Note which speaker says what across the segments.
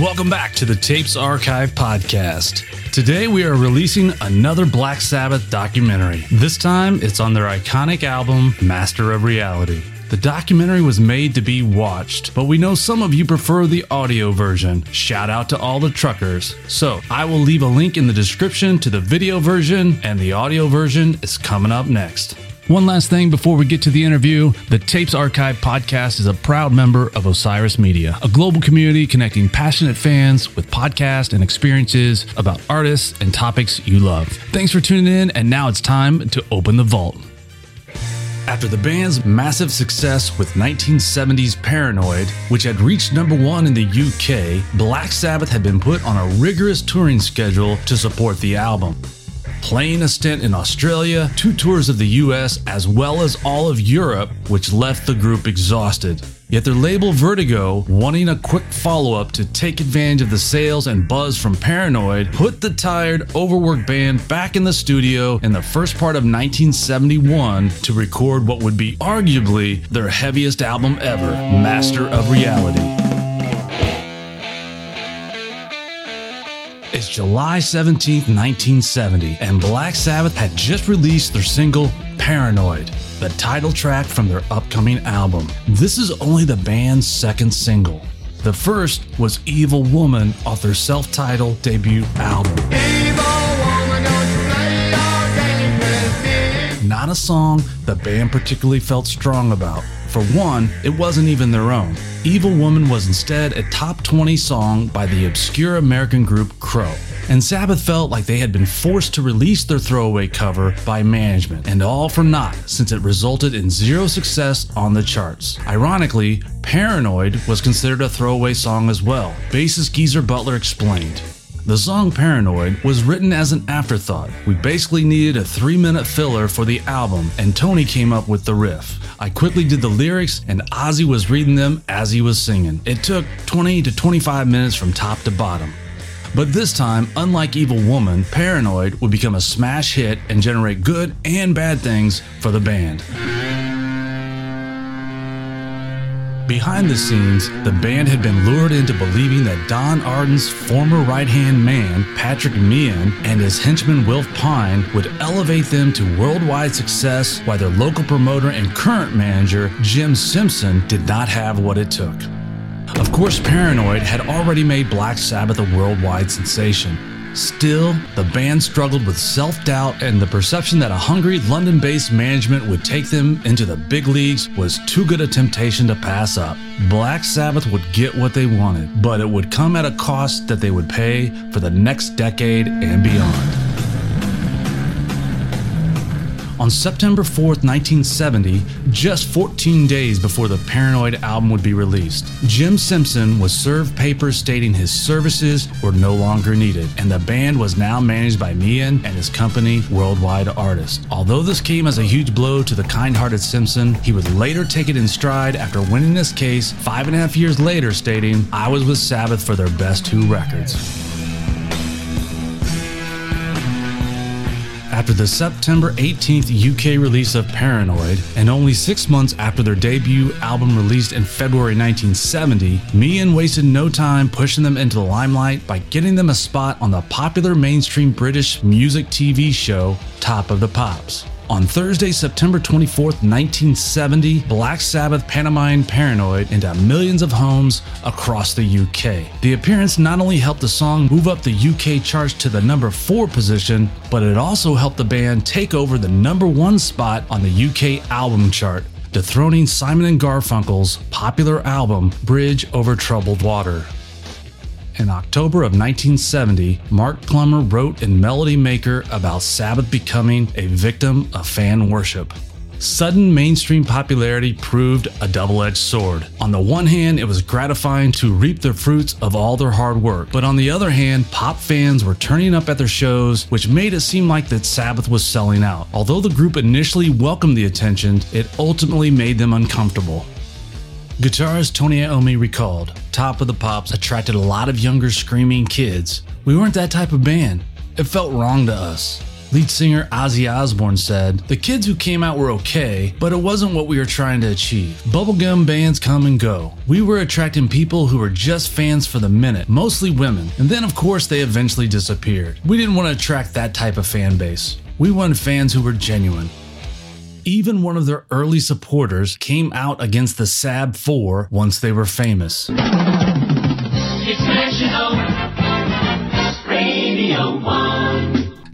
Speaker 1: Welcome back to the Tapes Archive podcast. Today we are releasing another Black Sabbath documentary. This time it's on their iconic album, Master of Reality. The documentary was made to be watched, but we know some of you prefer the audio version. Shout out to all the truckers. So, I will leave a link in the description to the video version, and the audio version is coming up next. One last thing before we get to the interview the Tapes Archive podcast is a proud member of Osiris Media, a global community connecting passionate fans with podcasts and experiences about artists and topics you love. Thanks for tuning in, and now it's time to open the vault. After the band's massive success with 1970s Paranoid, which had reached number one in the UK, Black Sabbath had been put on a rigorous touring schedule to support the album playing a stint in Australia, two tours of the US, as well as all of Europe, which left the group exhausted. Yet their label Vertigo, wanting a quick follow up to take advantage of the sales and buzz from Paranoid, put the tired, overworked band back in the studio in the first part of 1971 to record what would be arguably their heaviest album ever, Master of Reality. It's July 17, 1970, and Black Sabbath had just released their single Paranoid, the title track from their upcoming album. This is only the band's second single. The first was Evil Woman off their self titled debut album. Not a song the band particularly felt strong about. For one, it wasn't even their own. Evil Woman was instead a top 20 song by the obscure American group Crow. And Sabbath felt like they had been forced to release their throwaway cover by management, and all for naught since it resulted in zero success on the charts. Ironically, Paranoid was considered a throwaway song as well. Bassist Geezer Butler explained. The song Paranoid was written as an afterthought. We basically needed a three minute filler for the album, and Tony came up with the riff. I quickly did the lyrics, and Ozzy was reading them as he was singing. It took 20 to 25 minutes from top to bottom. But this time, unlike Evil Woman, Paranoid would become a smash hit and generate good and bad things for the band. Behind the scenes, the band had been lured into believing that Don Arden's former right hand man, Patrick Meehan, and his henchman Wilf Pine would elevate them to worldwide success, while their local promoter and current manager, Jim Simpson, did not have what it took. Of course, Paranoid had already made Black Sabbath a worldwide sensation. Still, the band struggled with self doubt, and the perception that a hungry London based management would take them into the big leagues was too good a temptation to pass up. Black Sabbath would get what they wanted, but it would come at a cost that they would pay for the next decade and beyond. On September 4th, 1970, just 14 days before the Paranoid album would be released, Jim Simpson was served papers stating his services were no longer needed, and the band was now managed by Meehan and his company, Worldwide Artists. Although this came as a huge blow to the kind hearted Simpson, he would later take it in stride after winning this case five and a half years later, stating, I was with Sabbath for their best two records. After the September 18th UK release of Paranoid, and only six months after their debut album released in February 1970, Meehan wasted no time pushing them into the limelight by getting them a spot on the popular mainstream British music TV show Top of the Pops. On Thursday, September 24th, 1970, Black Sabbath pantomimed Paranoid into millions of homes across the UK. The appearance not only helped the song move up the UK charts to the number 4 position, but it also helped the band take over the number 1 spot on the UK album chart, dethroning Simon and Garfunkel's popular album Bridge Over Troubled Water. In October of 1970, Mark Plummer wrote in Melody Maker about Sabbath becoming a victim of fan worship. Sudden mainstream popularity proved a double edged sword. On the one hand, it was gratifying to reap the fruits of all their hard work, but on the other hand, pop fans were turning up at their shows, which made it seem like that Sabbath was selling out. Although the group initially welcomed the attention, it ultimately made them uncomfortable. Guitarist Tony Iommi recalled, Top of the Pops attracted a lot of younger screaming kids. We weren't that type of band. It felt wrong to us. Lead singer Ozzy Osbourne said, The kids who came out were okay, but it wasn't what we were trying to achieve. Bubblegum bands come and go. We were attracting people who were just fans for the minute, mostly women, and then of course they eventually disappeared. We didn't want to attract that type of fan base. We wanted fans who were genuine. Even one of their early supporters came out against the Sab 4 once they were famous.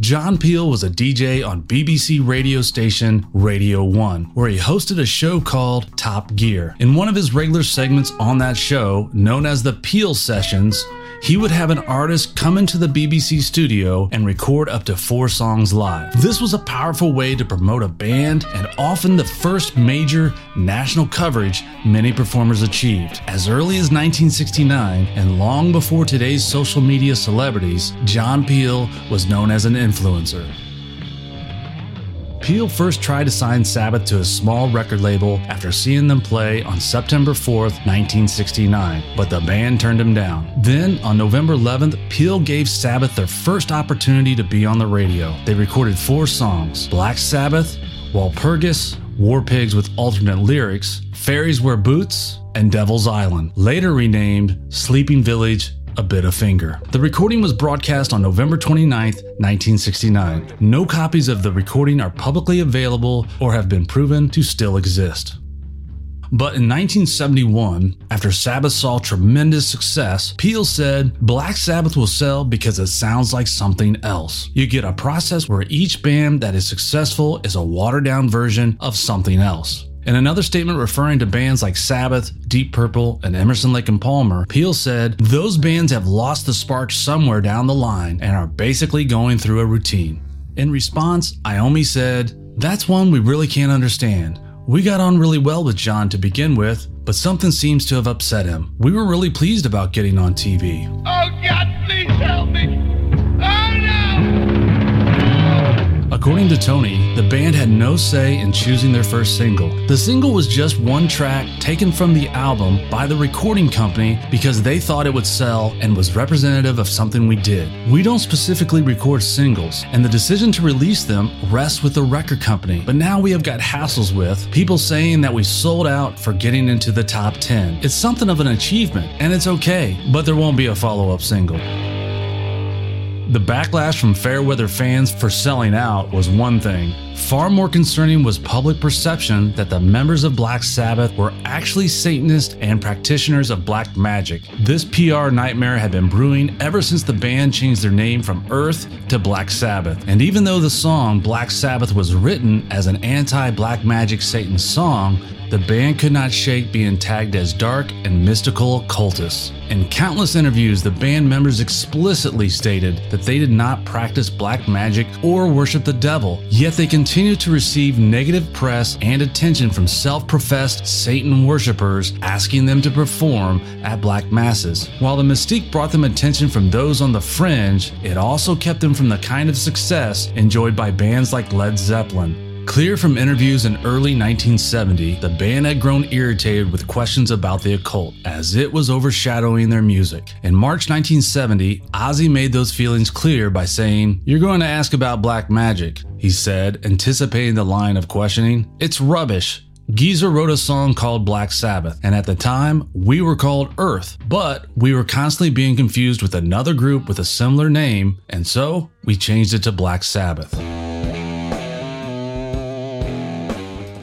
Speaker 1: John Peel was a DJ on BBC radio station Radio 1, where he hosted a show called Top Gear. In one of his regular segments on that show, known as the Peel Sessions, he would have an artist come into the BBC studio and record up to four songs live. This was a powerful way to promote a band and often the first major national coverage many performers achieved. As early as 1969 and long before today's social media celebrities, John Peel was known as an influencer. Peel first tried to sign Sabbath to a small record label after seeing them play on September 4th, 1969, but the band turned him down. Then, on November 11th, Peel gave Sabbath their first opportunity to be on the radio. They recorded four songs Black Sabbath, Walpurgis, War Pigs with alternate lyrics, Fairies Wear Boots, and Devil's Island, later renamed Sleeping Village a Bit of Finger. The recording was broadcast on November 29, 1969. No copies of the recording are publicly available or have been proven to still exist. But in 1971, after Sabbath saw tremendous success, Peel said Black Sabbath will sell because it sounds like something else. You get a process where each band that is successful is a watered down version of something else. In another statement referring to bands like Sabbath, Deep Purple, and Emerson Lake and Palmer, Peel said, Those bands have lost the spark somewhere down the line and are basically going through a routine. In response, Iommi said, That's one we really can't understand. We got on really well with John to begin with, but something seems to have upset him. We were really pleased about getting on TV.
Speaker 2: Oh God, please help me!
Speaker 1: According to Tony, the band had no say in choosing their first single. The single was just one track taken from the album by the recording company because they thought it would sell and was representative of something we did. We don't specifically record singles, and the decision to release them rests with the record company. But now we have got hassles with people saying that we sold out for getting into the top 10. It's something of an achievement, and it's okay, but there won't be a follow up single. The backlash from Fairweather fans for selling out was one thing. Far more concerning was public perception that the members of Black Sabbath were actually Satanists and practitioners of black magic. This PR nightmare had been brewing ever since the band changed their name from Earth to Black Sabbath. And even though the song Black Sabbath was written as an anti black magic Satan song, the band could not shake being tagged as dark and mystical occultists. In countless interviews, the band members explicitly stated that they did not practice black magic or worship the devil, yet they continued to receive negative press and attention from self professed Satan worshippers asking them to perform at black masses. While the mystique brought them attention from those on the fringe, it also kept them from the kind of success enjoyed by bands like Led Zeppelin. Clear from interviews in early 1970, the band had grown irritated with questions about the occult, as it was overshadowing their music. In March 1970, Ozzy made those feelings clear by saying, You're going to ask about black magic, he said, anticipating the line of questioning. It's rubbish. Geezer wrote a song called Black Sabbath, and at the time, we were called Earth, but we were constantly being confused with another group with a similar name, and so we changed it to Black Sabbath.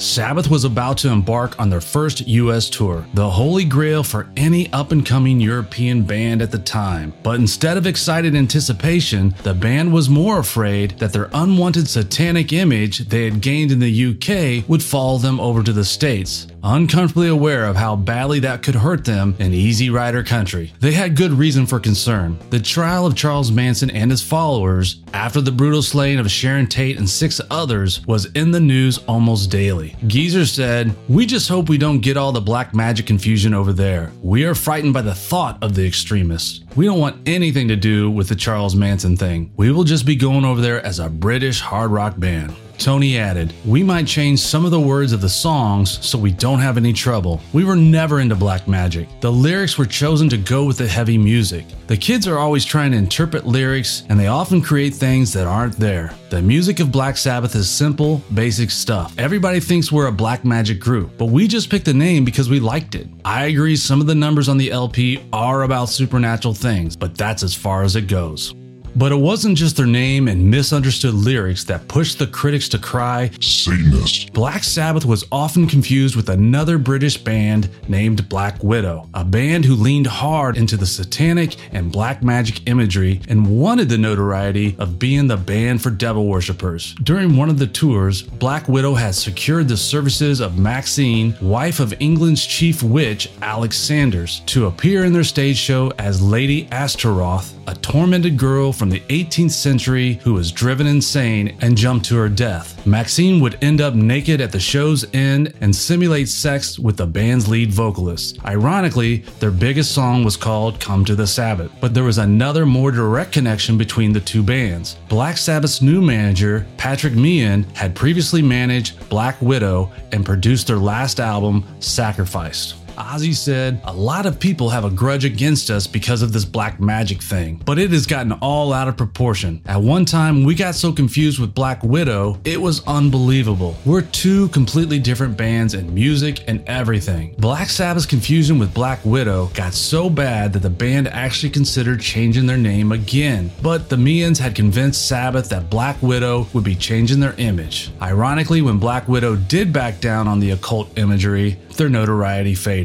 Speaker 1: Sabbath was about to embark on their first US tour, the holy grail for any up and coming European band at the time. But instead of excited anticipation, the band was more afraid that their unwanted satanic image they had gained in the UK would follow them over to the States, uncomfortably aware of how badly that could hurt them in Easy Rider country. They had good reason for concern. The trial of Charles Manson and his followers, after the brutal slaying of Sharon Tate and six others, was in the news almost daily. Geezer said, We just hope we don't get all the black magic confusion over there. We are frightened by the thought of the extremists. We don't want anything to do with the Charles Manson thing. We will just be going over there as a British hard rock band. Tony added, We might change some of the words of the songs so we don't have any trouble. We were never into black magic. The lyrics were chosen to go with the heavy music. The kids are always trying to interpret lyrics, and they often create things that aren't there. The music of Black Sabbath is simple, basic stuff. Everybody thinks we're a black magic group, but we just picked the name because we liked it. I agree some of the numbers on the LP are about supernatural things, but that's as far as it goes. But it wasn't just their name and misunderstood lyrics that pushed the critics to cry,
Speaker 3: Satanist.
Speaker 1: Black Sabbath was often confused with another British band named Black Widow, a band who leaned hard into the satanic and black magic imagery and wanted the notoriety of being the band for devil worshippers. During one of the tours, Black Widow had secured the services of Maxine, wife of England's chief witch Alex Sanders, to appear in their stage show as Lady Astaroth, a tormented girl from the 18th century who was driven insane and jumped to her death. Maxine would end up naked at the show's end and simulate sex with the band's lead vocalist. Ironically, their biggest song was called Come to the Sabbath, but there was another more direct connection between the two bands. Black Sabbath's new manager, Patrick Meehan, had previously managed Black Widow and produced their last album, Sacrificed. Ozzy said, A lot of people have a grudge against us because of this black magic thing, but it has gotten all out of proportion. At one time, we got so confused with Black Widow, it was unbelievable. We're two completely different bands in music and everything. Black Sabbath's confusion with Black Widow got so bad that the band actually considered changing their name again, but the Meehan's had convinced Sabbath that Black Widow would be changing their image. Ironically, when Black Widow did back down on the occult imagery, their notoriety faded.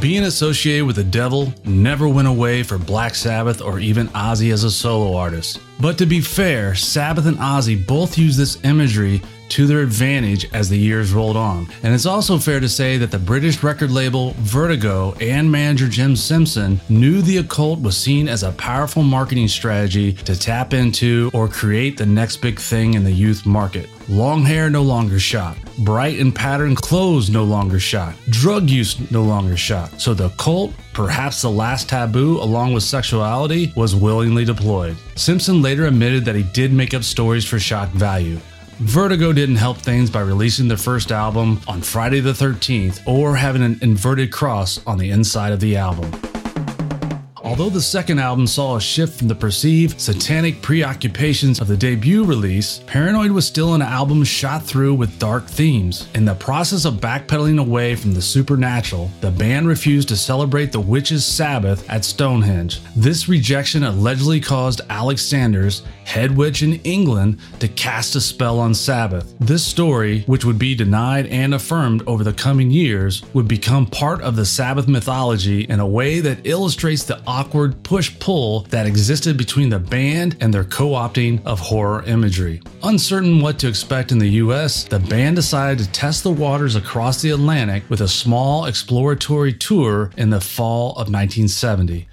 Speaker 1: Being associated with the devil never went away for Black Sabbath or even Ozzy as a solo artist. But to be fair, Sabbath and Ozzy both use this imagery to their advantage as the years rolled on. And it's also fair to say that the British record label Vertigo and manager Jim Simpson knew the occult was seen as a powerful marketing strategy to tap into or create the next big thing in the youth market. Long hair no longer shot. Bright and patterned clothes no longer shot. Drug use no longer shot. So the occult, perhaps the last taboo along with sexuality, was willingly deployed. Simpson later admitted that he did make up stories for shock value. Vertigo didn't help things by releasing their first album on Friday the 13th or having an inverted cross on the inside of the album. Although the second album saw a shift from the perceived satanic preoccupations of the debut release, Paranoid was still an album shot through with dark themes. In the process of backpedaling away from the supernatural, the band refused to celebrate the witches' Sabbath at Stonehenge. This rejection allegedly caused Alex Sanders, head witch in England, to cast a spell on Sabbath. This story, which would be denied and affirmed over the coming years, would become part of the Sabbath mythology in a way that illustrates the awkward push pull that existed between the band and their co opting of horror imagery. Uncertain what to expect in the US, the band decided to test the waters across the Atlantic with a small exploratory tour in the fall of 1970.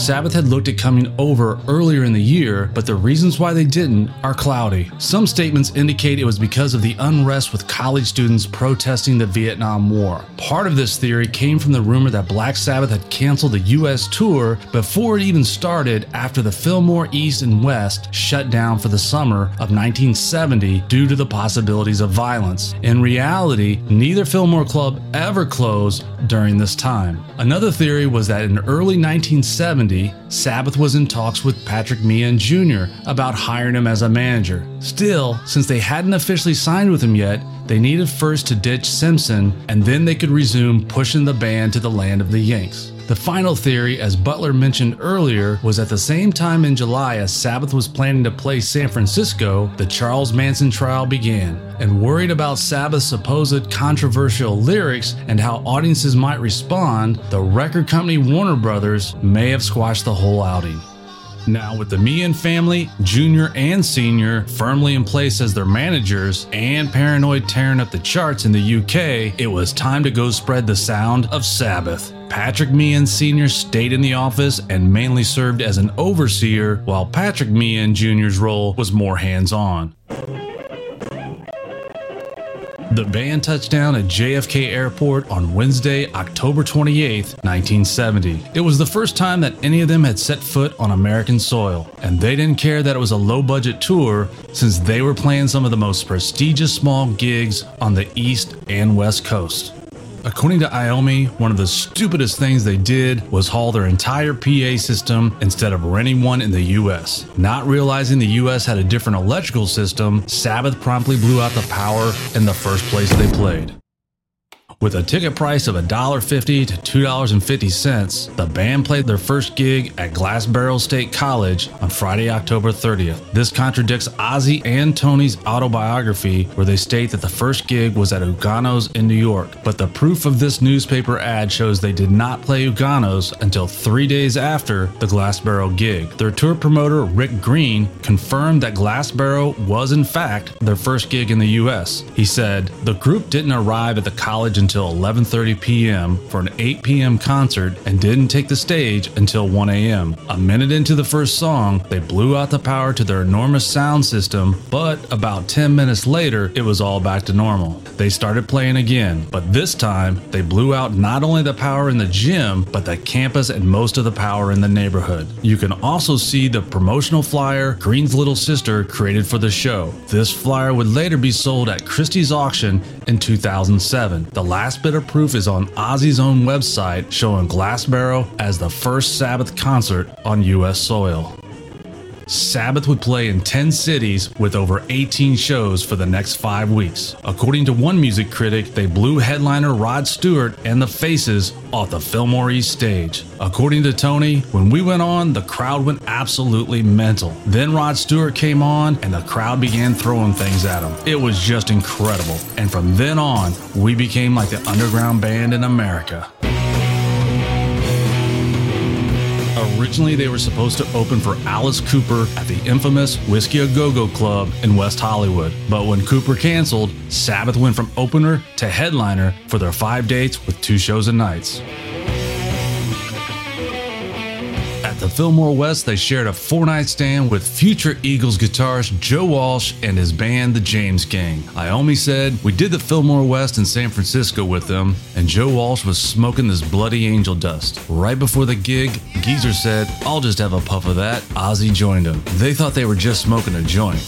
Speaker 1: Sabbath had looked at coming over earlier in the year, but the reasons why they didn't are cloudy. Some statements indicate it was because of the unrest with college students protesting the Vietnam War. Part of this theory came from the rumor that Black Sabbath had canceled the US tour before it even started after the Fillmore East and West shut down for the summer of 1970 due to the possibilities of violence. In reality, neither Fillmore Club ever closed during this time. Another theory was that in early 1970, Sabbath was in talks with Patrick Meehan Jr. about hiring him as a manager. Still, since they hadn't officially signed with him yet, they needed first to ditch Simpson and then they could resume pushing the band to the land of the Yanks. The final theory, as Butler mentioned earlier, was at the same time in July as Sabbath was planning to play San Francisco, the Charles Manson trial began. And worried about Sabbath's supposed controversial lyrics and how audiences might respond, the record company Warner Brothers may have squashed the whole outing. Now, with the Meehan family, junior and senior, firmly in place as their managers, and Paranoid tearing up the charts in the UK, it was time to go spread the sound of Sabbath. Patrick Meehan Sr. stayed in the office and mainly served as an overseer, while Patrick Meehan Jr.'s role was more hands on. The band touched down at JFK Airport on Wednesday, October 28, 1970. It was the first time that any of them had set foot on American soil, and they didn't care that it was a low budget tour since they were playing some of the most prestigious small gigs on the East and West Coast. According to Iommi, one of the stupidest things they did was haul their entire PA system instead of renting one in the US. Not realizing the US had a different electrical system, Sabbath promptly blew out the power in the first place they played. With a ticket price of $1.50 to $2.50, the band played their first gig at Glassboro State College on Friday, October 30th. This contradicts Ozzy and Tony's autobiography, where they state that the first gig was at Ungano's in New York. But the proof of this newspaper ad shows they did not play Ungano's until three days after the Glassboro gig. Their tour promoter, Rick Green, confirmed that Glassboro was, in fact, their first gig in the US. He said, The group didn't arrive at the college until until 11:30 p.m. for an 8 p.m. concert and didn't take the stage until 1 a.m. A minute into the first song, they blew out the power to their enormous sound system, but about 10 minutes later, it was all back to normal. They started playing again, but this time they blew out not only the power in the gym, but the campus and most of the power in the neighborhood. You can also see the promotional flyer Green's little sister created for the show. This flyer would later be sold at Christie's auction in 2007. The last bit of proof is on Ozzy's own website showing Glassboro as the first Sabbath concert on US soil. Sabbath would play in 10 cities with over 18 shows for the next five weeks. According to one music critic, they blew headliner Rod Stewart and the Faces off the Fillmore East stage. According to Tony, when we went on, the crowd went absolutely mental. Then Rod Stewart came on and the crowd began throwing things at him. It was just incredible. And from then on, we became like the underground band in America. Originally, they were supposed to open for Alice Cooper at the infamous Whisky A Go Go Club in West Hollywood. But when Cooper canceled, Sabbath went from opener to headliner for their five dates with two shows a nights. The Fillmore West, they shared a four night stand with future Eagles guitarist Joe Walsh and his band, the James Gang. Iommi said, We did the Fillmore West in San Francisco with them, and Joe Walsh was smoking this bloody angel dust. Right before the gig, Geezer said, I'll just have a puff of that. Ozzy joined him. They thought they were just smoking a joint.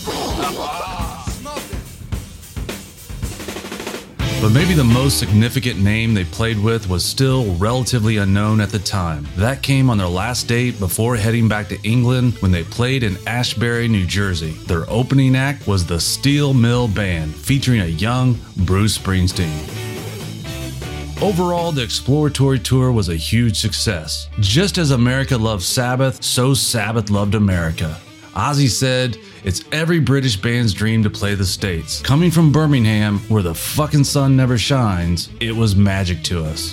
Speaker 1: But maybe the most significant name they played with was still relatively unknown at the time. That came on their last date before heading back to England when they played in Asbury, New Jersey. Their opening act was the Steel Mill Band, featuring a young Bruce Springsteen. Overall, the exploratory tour was a huge success. Just as America loved Sabbath, so Sabbath loved America. Ozzy said, It's every British band's dream to play the States. Coming from Birmingham, where the fucking sun never shines, it was magic to us.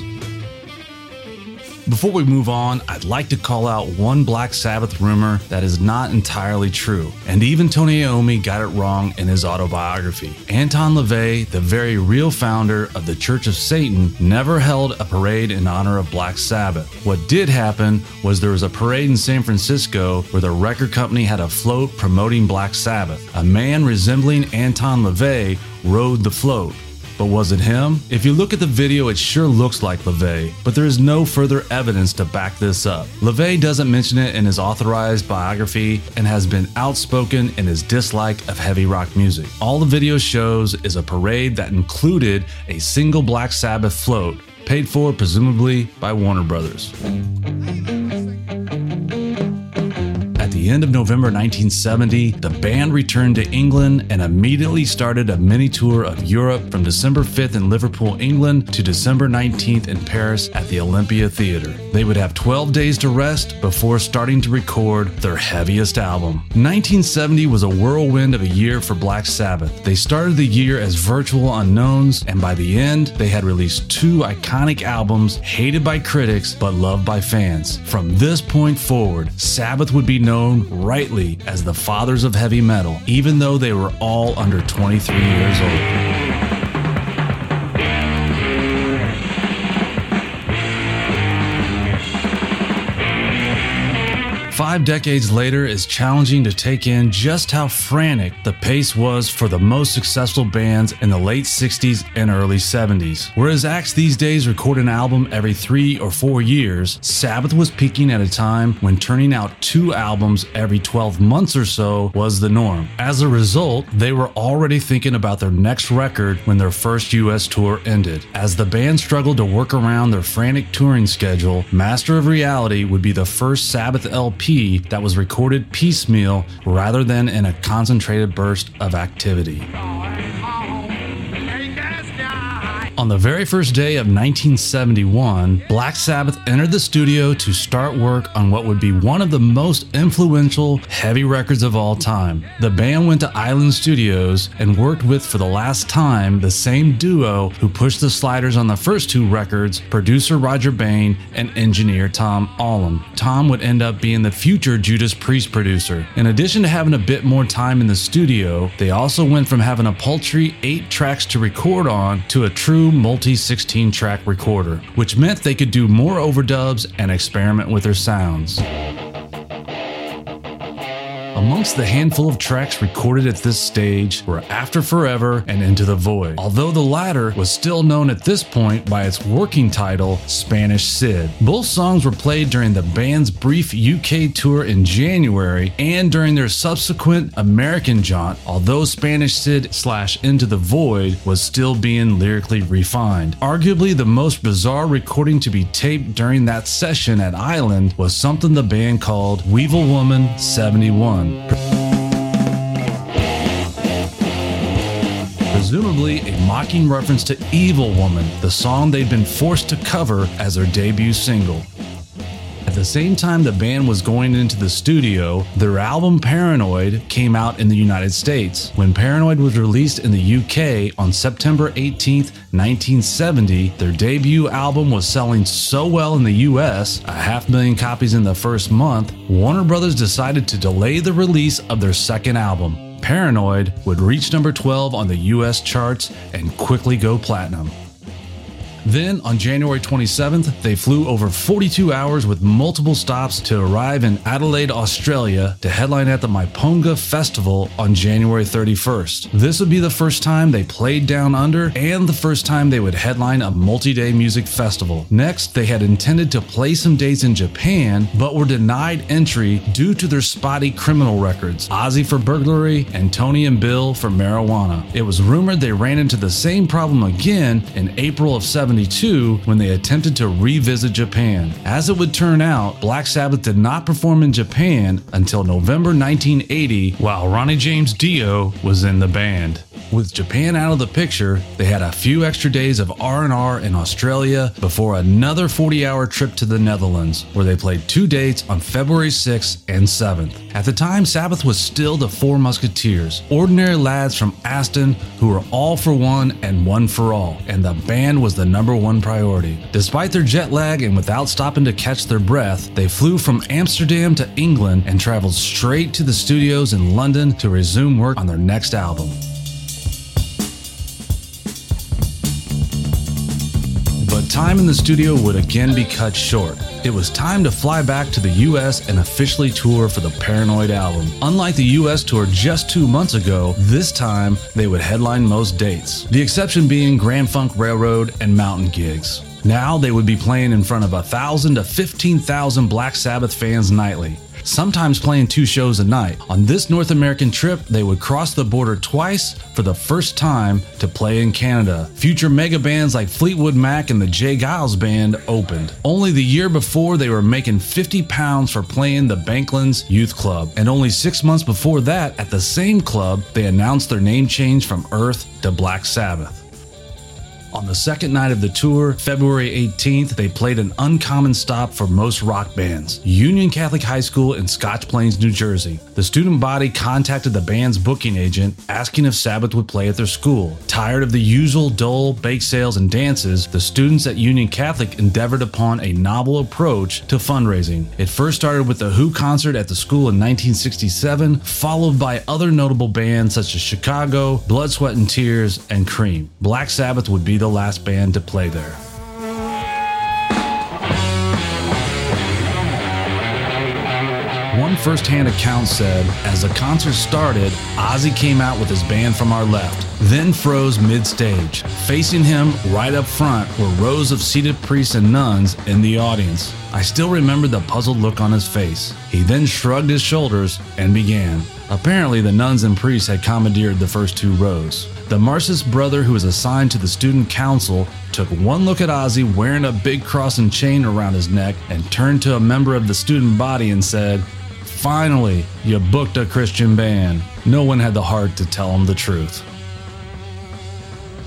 Speaker 1: Before we move on, I'd like to call out one Black Sabbath rumor that is not entirely true, and even Tony Iommi got it wrong in his autobiography. Anton LaVey, the very real founder of the Church of Satan, never held a parade in honor of Black Sabbath. What did happen was there was a parade in San Francisco where the record company had a float promoting Black Sabbath. A man resembling Anton LaVey rode the float. But was it him? If you look at the video, it sure looks like LaVey, but there is no further evidence to back this up. LaVey doesn't mention it in his authorized biography and has been outspoken in his dislike of heavy rock music. All the video shows is a parade that included a single Black Sabbath float, paid for presumably by Warner Brothers the end of November 1970, the band returned to England and immediately started a mini tour of Europe from December 5th in Liverpool, England to December 19th in Paris at the Olympia Theatre. They would have 12 days to rest before starting to record their heaviest album. 1970 was a whirlwind of a year for Black Sabbath. They started the year as virtual unknowns, and by the end, they had released two iconic albums hated by critics but loved by fans. From this point forward, Sabbath would be known known rightly as the fathers of heavy metal, even though they were all under 23 years old. Five decades later is challenging to take in just how frantic the pace was for the most successful bands in the late 60s and early 70s. Whereas acts these days record an album every three or four years, Sabbath was peaking at a time when turning out two albums every 12 months or so was the norm. As a result, they were already thinking about their next record when their first US tour ended. As the band struggled to work around their frantic touring schedule, Master of Reality would be the first Sabbath LP that was recorded piecemeal rather than in a concentrated burst of activity. On the very first day of 1971, Black Sabbath entered the studio to start work on what would be one of the most influential heavy records of all time. The band went to Island Studios and worked with, for the last time, the same duo who pushed the sliders on the first two records producer Roger Bain and engineer Tom Allom. Tom would end up being the future Judas Priest producer. In addition to having a bit more time in the studio, they also went from having a paltry eight tracks to record on to a true multi 16 track recorder, which meant they could do more overdubs and experiment with their sounds. Amongst the handful of tracks recorded at this stage were After Forever and Into the Void, although the latter was still known at this point by its working title, Spanish Sid. Both songs were played during the band's brief UK tour in January and during their subsequent American jaunt, although Spanish Sid slash Into the Void was still being lyrically refined. Arguably the most bizarre recording to be taped during that session at Island was something the band called Weevil Woman 71. Presumably a mocking reference to Evil Woman, the song they'd been forced to cover as their debut single. At the same time the band was going into the studio, their album Paranoid came out in the United States. When Paranoid was released in the UK on September 18, 1970, their debut album was selling so well in the US, a half million copies in the first month, Warner Brothers decided to delay the release of their second album. Paranoid would reach number 12 on the US charts and quickly go platinum. Then, on January 27th, they flew over 42 hours with multiple stops to arrive in Adelaide, Australia to headline at the Myponga Festival on January 31st. This would be the first time they played Down Under and the first time they would headline a multi day music festival. Next, they had intended to play some dates in Japan, but were denied entry due to their spotty criminal records Ozzy for burglary and Tony and Bill for marijuana. It was rumored they ran into the same problem again in April of 72 when they attempted to revisit Japan. As it would turn out, Black Sabbath did not perform in Japan until November 1980 while Ronnie James Dio was in the band. With Japan out of the picture, they had a few extra days of R&R in Australia before another 40-hour trip to the Netherlands, where they played two dates on February 6th and 7th. At the time, Sabbath was still the Four Musketeers, ordinary lads from Aston who were all for one and one for all, and the band was the number one priority. Despite their jet lag and without stopping to catch their breath, they flew from Amsterdam to England and traveled straight to the studios in London to resume work on their next album. Time in the studio would again be cut short. It was time to fly back to the US and officially tour for the Paranoid album. Unlike the US tour just two months ago, this time they would headline most dates, the exception being Grand Funk Railroad and mountain gigs. Now they would be playing in front of 1,000 to 15,000 Black Sabbath fans nightly sometimes playing two shows a night. On this North American trip, they would cross the border twice for the first time to play in Canada. Future mega bands like Fleetwood Mac and the J. Geils Band opened. Only the year before, they were making 50 pounds for playing the Banklands Youth Club. And only six months before that, at the same club, they announced their name change from Earth to Black Sabbath. On the second night of the tour, February 18th, they played an uncommon stop for most rock bands Union Catholic High School in Scotch Plains, New Jersey. The student body contacted the band's booking agent asking if Sabbath would play at their school. Tired of the usual dull bake sales and dances, the students at Union Catholic endeavored upon a novel approach to fundraising. It first started with the Who concert at the school in 1967, followed by other notable bands such as Chicago, Blood, Sweat, and Tears, and Cream. Black Sabbath would be the last band to play there. Firsthand accounts said, as the concert started, Ozzy came out with his band from our left, then froze mid stage. Facing him right up front were rows of seated priests and nuns in the audience. I still remember the puzzled look on his face. He then shrugged his shoulders and began. Apparently, the nuns and priests had commandeered the first two rows. The Marist brother who was assigned to the student council took one look at Ozzy wearing a big cross and chain around his neck and turned to a member of the student body and said, Finally, you booked a Christian band. No one had the heart to tell them the truth.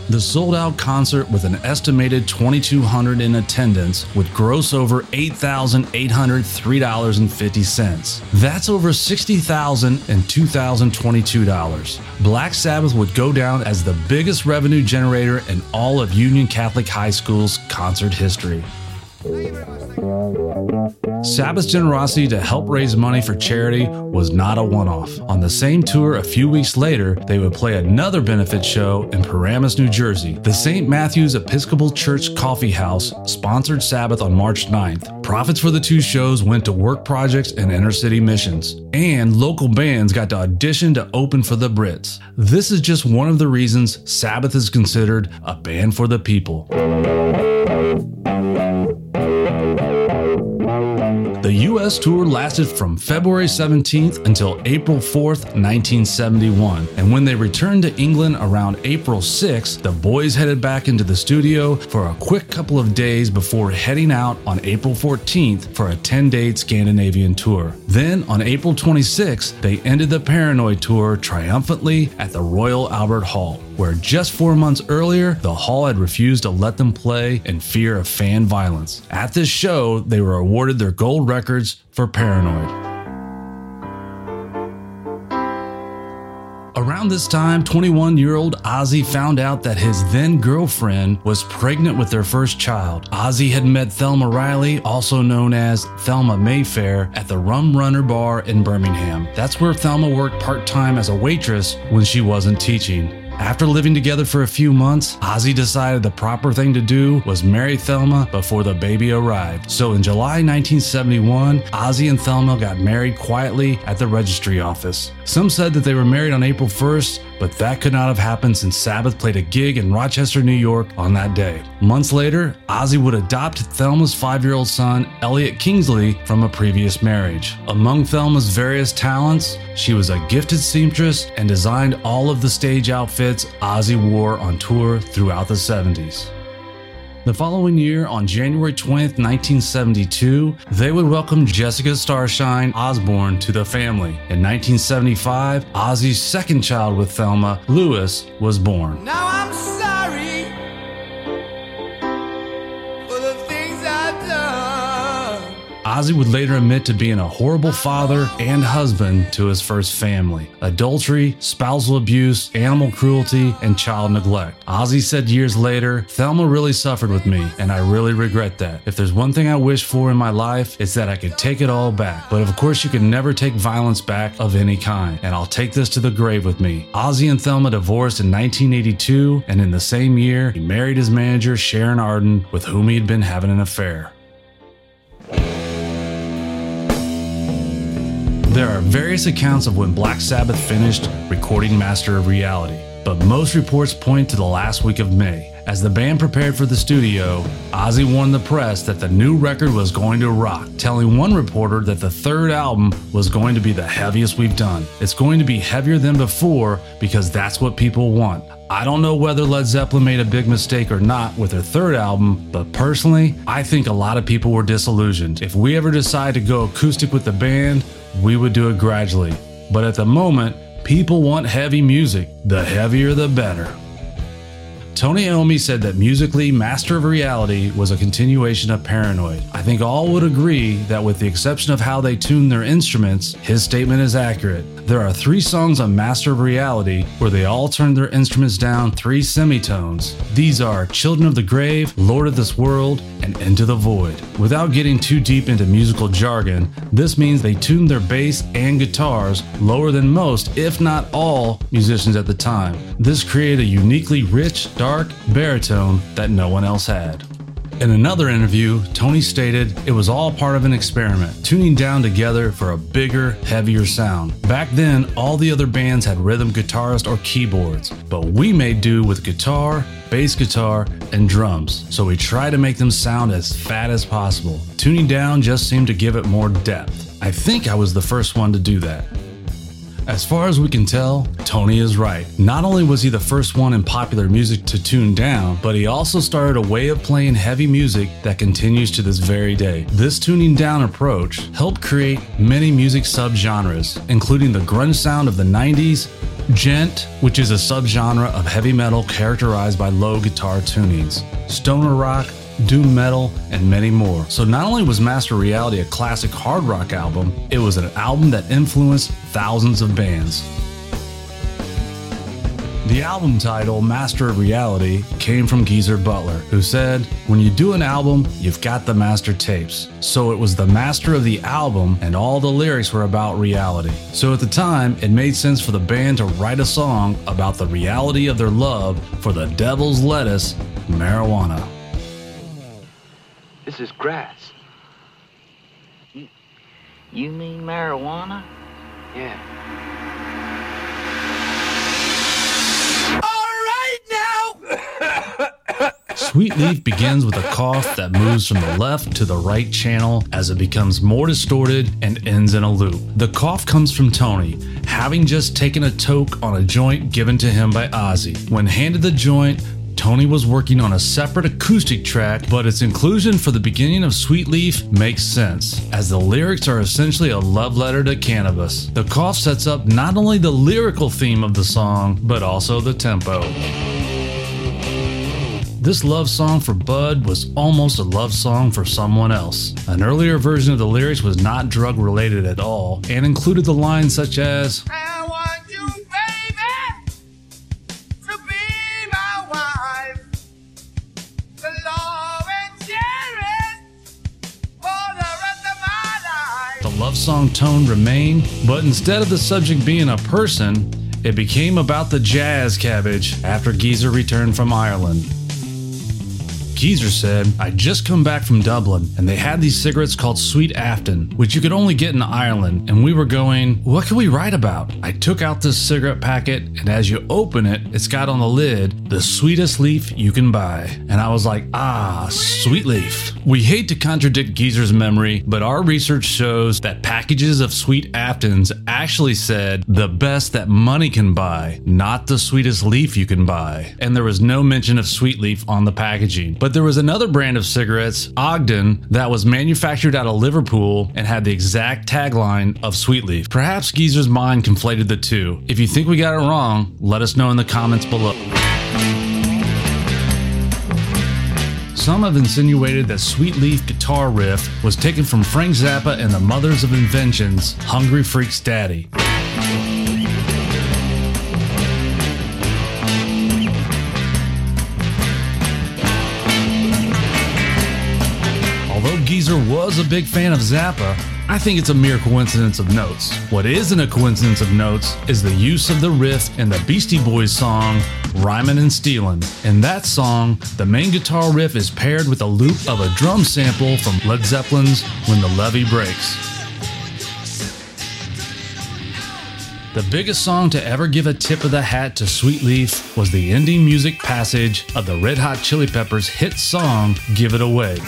Speaker 1: The sold out concert with an estimated 2,200 in attendance would gross over $8,803.50. That's over $60,000 and $2,022. Black Sabbath would go down as the biggest revenue generator in all of Union Catholic High School's concert history. Sabbath's generosity to help raise money for charity was not a one off. On the same tour, a few weeks later, they would play another benefit show in Paramus, New Jersey. The St. Matthew's Episcopal Church Coffee House sponsored Sabbath on March 9th. Profits for the two shows went to work projects and inner city missions. And local bands got to audition to open for the Brits. This is just one of the reasons Sabbath is considered a band for the people. The US tour lasted from February 17th until April 4th, 1971. And when they returned to England around April 6th, the boys headed back into the studio for a quick couple of days before heading out on April 14th for a 10 day Scandinavian tour. Then on April 26th, they ended the Paranoid tour triumphantly at the Royal Albert Hall, where just four months earlier, the Hall had refused to let them play in fear of fan violence. At this show, they were awarded their gold records for Paranoid. Around this time, 21 year old Ozzy found out that his then girlfriend was pregnant with their first child. Ozzy had met Thelma Riley, also known as Thelma Mayfair, at the Rum Runner Bar in Birmingham. That's where Thelma worked part time as a waitress when she wasn't teaching. After living together for a few months, Ozzy decided the proper thing to do was marry Thelma before the baby arrived. So in July 1971, Ozzy and Thelma got married quietly at the registry office. Some said that they were married on April 1st, but that could not have happened since Sabbath played a gig in Rochester, New York on that day. Months later, Ozzy would adopt Thelma's five year old son, Elliot Kingsley, from a previous marriage. Among Thelma's various talents, she was a gifted seamstress and designed all of the stage outfits Ozzy wore on tour throughout the 70s. The following year, on January 20th, 1972, they would welcome Jessica Starshine Osbourne to the family. In 1975, Ozzy's second child with Thelma, Lewis, was born. Ozzy would later admit to being a horrible father and husband to his first family. Adultery, spousal abuse, animal cruelty, and child neglect. Ozzy said years later, Thelma really suffered with me, and I really regret that. If there's one thing I wish for in my life, it's that I could take it all back. But of course, you can never take violence back of any kind, and I'll take this to the grave with me. Ozzy and Thelma divorced in 1982, and in the same year, he married his manager, Sharon Arden, with whom he had been having an affair. There are various accounts of when Black Sabbath finished recording Master of Reality, but most reports point to the last week of May. As the band prepared for the studio, Ozzy warned the press that the new record was going to rock, telling one reporter that the third album was going to be the heaviest we've done. It's going to be heavier than before because that's what people want. I don't know whether Led Zeppelin made a big mistake or not with their third album, but personally, I think a lot of people were disillusioned. If we ever decide to go acoustic with the band, we would do it gradually. But at the moment, people want heavy music. The heavier, the better. Tony Iommi said that musically, Master of Reality was a continuation of Paranoid. I think all would agree that, with the exception of how they tuned their instruments, his statement is accurate. There are three songs on Master of Reality where they all turned their instruments down three semitones. These are Children of the Grave, Lord of this World, and Into the Void. Without getting too deep into musical jargon, this means they tuned their bass and guitars lower than most, if not all, musicians at the time. This created a uniquely rich, dark baritone that no one else had. In another interview, Tony stated it was all part of an experiment, tuning down together for a bigger, heavier sound. Back then, all the other bands had rhythm guitarists or keyboards, but we made do with guitar, bass guitar, and drums, so we tried to make them sound as fat as possible. Tuning down just seemed to give it more depth. I think I was the first one to do that. As far as we can tell, Tony is right. Not only was he the first one in popular music to tune down, but he also started a way of playing heavy music that continues to this very day. This tuning down approach helped create many music subgenres, including the grunge sound of the 90s, Djent, which is a subgenre of heavy metal characterized by low guitar tunings, stoner rock, doom metal, and many more. So not only was Master Reality a classic hard rock album, it was an album that influenced thousands of bands. The album title, Master of Reality, came from Geezer Butler, who said, When you do an album, you've got the master tapes. So it was the master of the album, and all the lyrics were about reality. So at the time, it made sense for the band to write a song about the reality of their love for the devil's lettuce, marijuana.
Speaker 3: This is grass.
Speaker 4: You, you mean marijuana?
Speaker 3: Yeah.
Speaker 5: All right now.
Speaker 1: Sweet Leaf begins with a cough that moves from the left to the right channel as it becomes more distorted and ends in a loop. The cough comes from Tony, having just taken a toke on a joint given to him by Ozzy. When handed the joint, Tony was working on a separate acoustic track, but its inclusion for the beginning of Sweet Leaf makes sense, as the lyrics are essentially a love letter to cannabis. The cough sets up not only the lyrical theme of the song, but also the tempo. This love song for Bud was almost a love song for someone else. An earlier version of the lyrics was not drug related at all and included the lines such as, song tone remained, but instead of the subject being a person, it became about the jazz cabbage after Geezer returned from Ireland. Geezer said, I'd just come back from Dublin and they had these cigarettes called Sweet Afton, which you could only get in Ireland. And we were going, what can we write about? I took out this cigarette packet and as you open it, it's got on the lid, the sweetest leaf you can buy. And I was like, ah, sweet leaf. We hate to contradict Geezer's memory, but our research shows that packages of Sweet Aftons actually said the best that money can buy, not the sweetest leaf you can buy. And there was no mention of Sweet Leaf on the packaging. But there was another brand of cigarettes, Ogden, that was manufactured out of Liverpool and had the exact tagline of Sweet Leaf. Perhaps Geezer's mind conflated the two. If you think we got it wrong, let us know in the comments below. Some have insinuated that Sweet Leaf guitar riff was taken from Frank Zappa and the Mothers of Invention's Hungry Freak's Daddy. Was a big fan of Zappa, I think it's a mere coincidence of notes. What isn't a coincidence of notes is the use of the riff in the Beastie Boys song Rhymin' and Stealin'. In that song, the main guitar riff is paired with a loop of a drum sample from Led Zeppelin's When the Levee Breaks. The biggest song to ever give a tip of the hat to Sweet Leaf was the ending music passage of the Red Hot Chili Peppers' hit song Give It Away.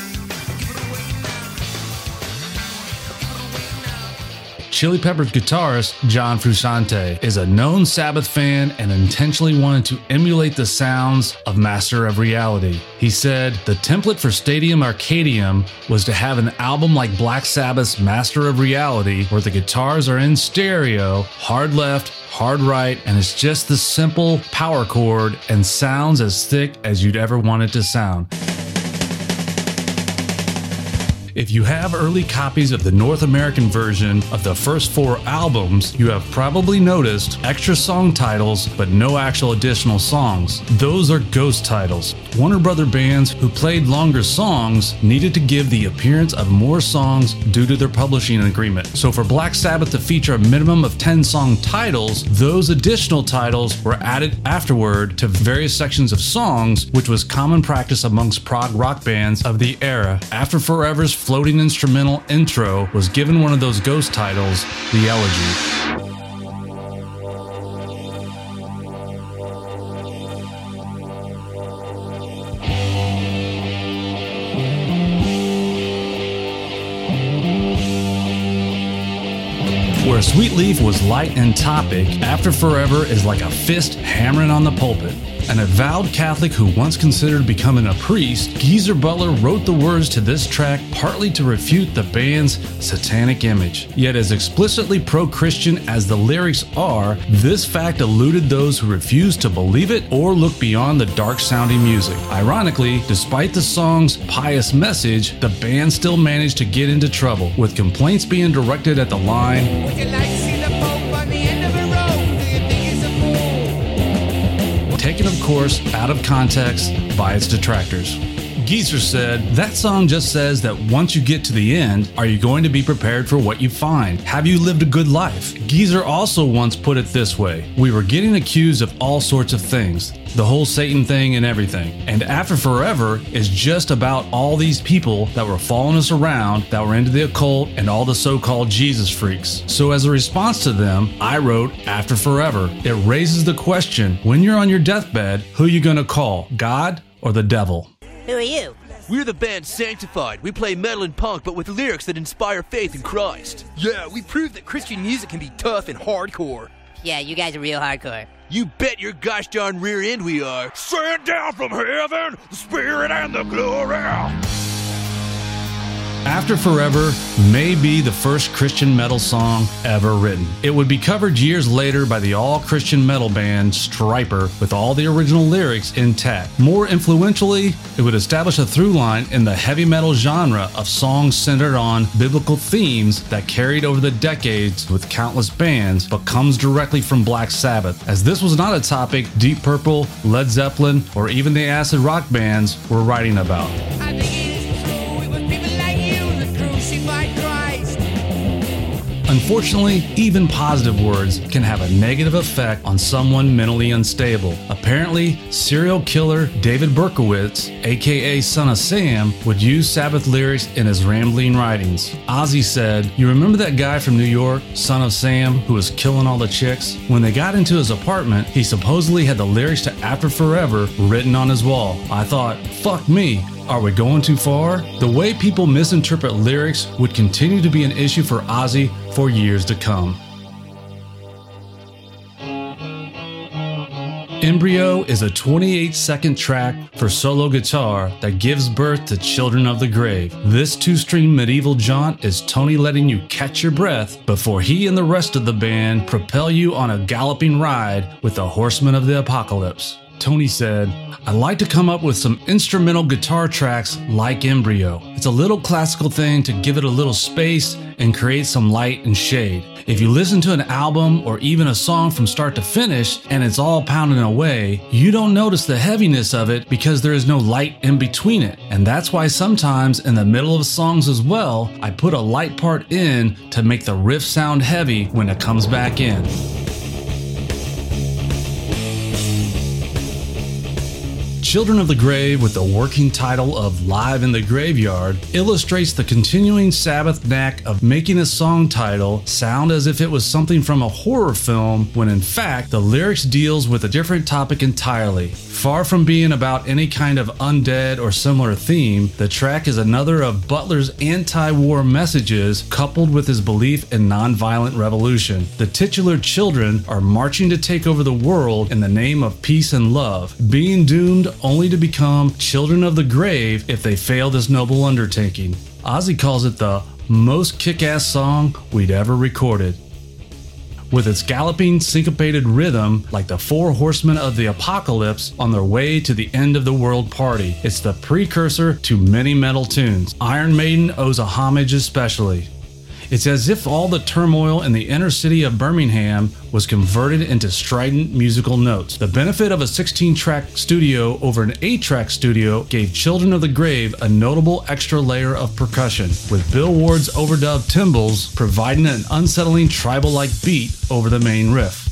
Speaker 1: Chili Peppers guitarist John Frusciante is a known Sabbath fan and intentionally wanted to emulate the sounds of Master of Reality. He said the template for Stadium Arcadium was to have an album like Black Sabbath's Master of Reality, where the guitars are in stereo, hard left, hard right, and it's just the simple power chord and sounds as thick as you'd ever want it to sound. If you have early copies of the North American version of the first four albums, you have probably noticed extra song titles but no actual additional songs. Those are ghost titles. Warner Brother bands who played longer songs needed to give the appearance of more songs due to their publishing agreement. So for Black Sabbath to feature a minimum of 10 song titles, those additional titles were added afterward to various sections of songs, which was common practice amongst prog rock bands of the era. After Forever's floating instrumental intro was given one of those ghost titles, The Elegy. Where Sweet Leaf was light and topic, After Forever is like a fist hammering on the pulpit. An avowed Catholic who once considered becoming a priest, Geezer Butler wrote the words to this track partly to refute the band's satanic image. Yet, as explicitly pro Christian as the lyrics are, this fact eluded those who refused to believe it or look beyond the dark sounding music. Ironically, despite the song's pious message, the band still managed to get into trouble, with complaints being directed at the line course, out of context by its detractors. Geezer said, That song just says that once you get to the end, are you going to be prepared for what you find? Have you lived a good life? Geezer also once put it this way We were getting accused of all sorts of things, the whole Satan thing and everything. And After Forever is just about all these people that were following us around, that were into the occult, and all the so called Jesus freaks. So, as a response to them, I wrote After Forever. It raises the question when you're on your deathbed, who you going to call, God or the devil?
Speaker 3: Who are you?
Speaker 6: We're the band Sanctified. We play metal and punk, but with lyrics that inspire faith in Christ.
Speaker 7: Yeah, we proved that Christian music can be tough and hardcore.
Speaker 3: Yeah, you guys are real hardcore.
Speaker 6: You bet your gosh darn rear end we are.
Speaker 2: Send down from heaven the spirit and the glory.
Speaker 1: After Forever may be the first Christian metal song ever written. It would be covered years later by the all Christian metal band Stryper with all the original lyrics intact. More influentially, it would establish a through line in the heavy metal genre of songs centered on biblical themes that carried over the decades with countless bands, but comes directly from Black Sabbath, as this was not a topic Deep Purple, Led Zeppelin, or even the acid rock bands were writing about. Unfortunately, even positive words can have a negative effect on someone mentally unstable. Apparently, serial killer David Berkowitz, aka Son of Sam, would use Sabbath lyrics in his rambling writings. Ozzy said, You remember that guy from New York, Son of Sam, who was killing all the chicks? When they got into his apartment, he supposedly had the lyrics to After Forever written on his wall. I thought, fuck me, are we going too far? The way people misinterpret lyrics would continue to be an issue for Ozzy for years to come. Embryo is a 28 second track for solo guitar that gives birth to Children of the Grave. This two string medieval jaunt is Tony letting you catch your breath before he and the rest of the band propel you on a galloping ride with the Horsemen of the Apocalypse. Tony said, I like to come up with some instrumental guitar tracks like Embryo. It's a little classical thing to give it a little space and create some light and shade. If you listen to an album or even a song from start to finish and it's all pounding away, you don't notice the heaviness of it because there is no light in between it. And that's why sometimes in the middle of songs as well, I put a light part in to make the riff sound heavy when it comes back in. Children of the Grave, with the working title of Live in the Graveyard, illustrates the continuing Sabbath knack of making a song title sound as if it was something from a horror film when in fact the lyrics deals with a different topic entirely. Far from being about any kind of undead or similar theme, the track is another of Butler's anti-war messages coupled with his belief in nonviolent revolution. The titular children are marching to take over the world in the name of peace and love, being doomed only to become children of the grave if they fail this noble undertaking. Ozzy calls it the most kick ass song we'd ever recorded. with its galloping, syncopated rhythm like the four horsemen of the apocalypse on their way to the end of the world party. It's the precursor to many metal tunes. Iron Maiden owes a homage especially. It's as if all the turmoil in the inner city of Birmingham was converted into strident musical notes. The benefit of a 16 track studio over an 8 track studio gave Children of the Grave a notable extra layer of percussion, with Bill Ward's overdubbed cymbals providing an unsettling tribal like beat over the main riff.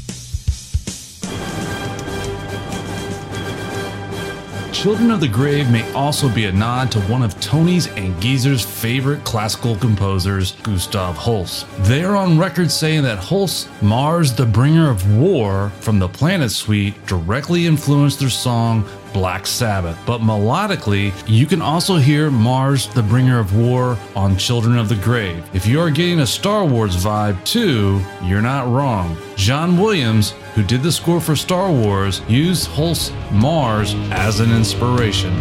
Speaker 1: Children of the Grave may also be a nod to one of Tony's and Geezer's favorite classical composers, Gustav Holst. They are on record saying that Holst, Mars the Bringer of War from the Planet Suite, directly influenced their song Black Sabbath. But melodically, you can also hear Mars the Bringer of War on Children of the Grave. If you are getting a Star Wars vibe too, you're not wrong. John Williams, who did the score for Star Wars, used Holst's Mars as an inspiration.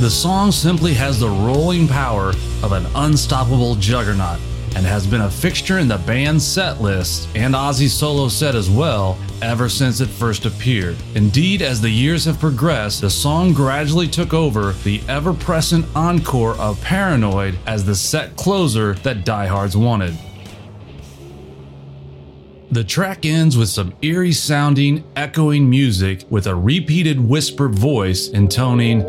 Speaker 1: The song simply has the rolling power of an unstoppable juggernaut and has been a fixture in the band's set list and Ozzy's solo set as well ever since it first appeared. Indeed, as the years have progressed, the song gradually took over the ever present encore of Paranoid as the set closer that diehards wanted. The track ends with some eerie sounding, echoing music with a repeated whispered voice intoning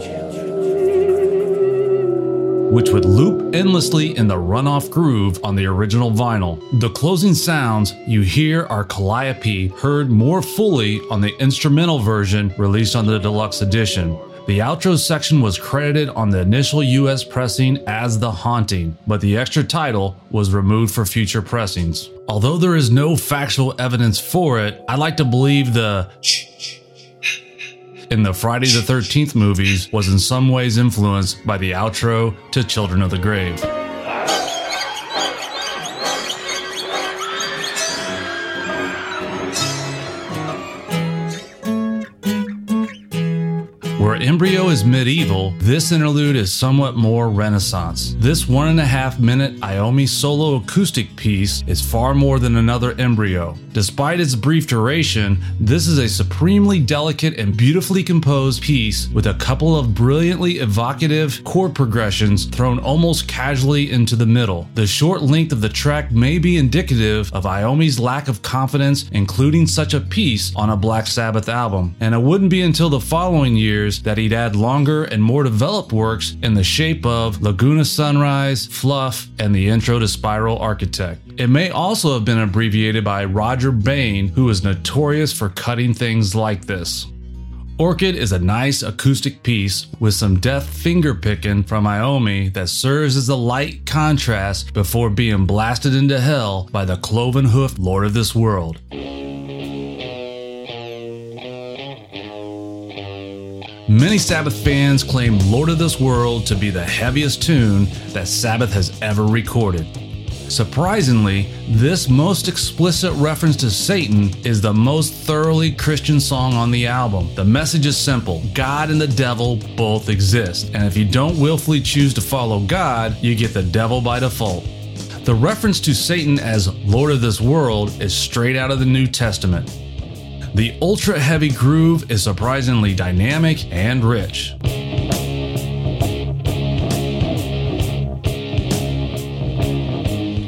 Speaker 1: which would loop endlessly in the runoff groove on the original vinyl. The closing sounds you hear are Calliope heard more fully on the instrumental version released on the deluxe edition. The outro section was credited on the initial US pressing as The Haunting, but the extra title was removed for future pressings. Although there is no factual evidence for it, I like to believe the in the Friday the 13th movies was in some ways influenced by the outro to Children of the Grave. Embryo is medieval, this interlude is somewhat more Renaissance. This one and a half minute Iommi solo acoustic piece is far more than another Embryo. Despite its brief duration, this is a supremely delicate and beautifully composed piece with a couple of brilliantly evocative chord progressions thrown almost casually into the middle. The short length of the track may be indicative of Iommi's lack of confidence including such a piece on a Black Sabbath album, and it wouldn't be until the following years that he'd add longer and more developed works in the shape of Laguna Sunrise, Fluff, and the intro to Spiral Architect. It may also have been abbreviated by Rodger Bain, who is notorious for cutting things like this. Orchid is a nice acoustic piece with some deft finger picking from Iommi that serves as a light contrast before being blasted into hell by the cloven hoofed Lord of this world. Many Sabbath fans claim Lord of This World to be the heaviest tune that Sabbath has ever recorded. Surprisingly, this most explicit reference to Satan is the most thoroughly Christian song on the album. The message is simple God and the devil both exist, and if you don't willfully choose to follow God, you get the devil by default. The reference to Satan as Lord of this world is straight out of the New Testament. The ultra heavy groove is surprisingly dynamic and rich.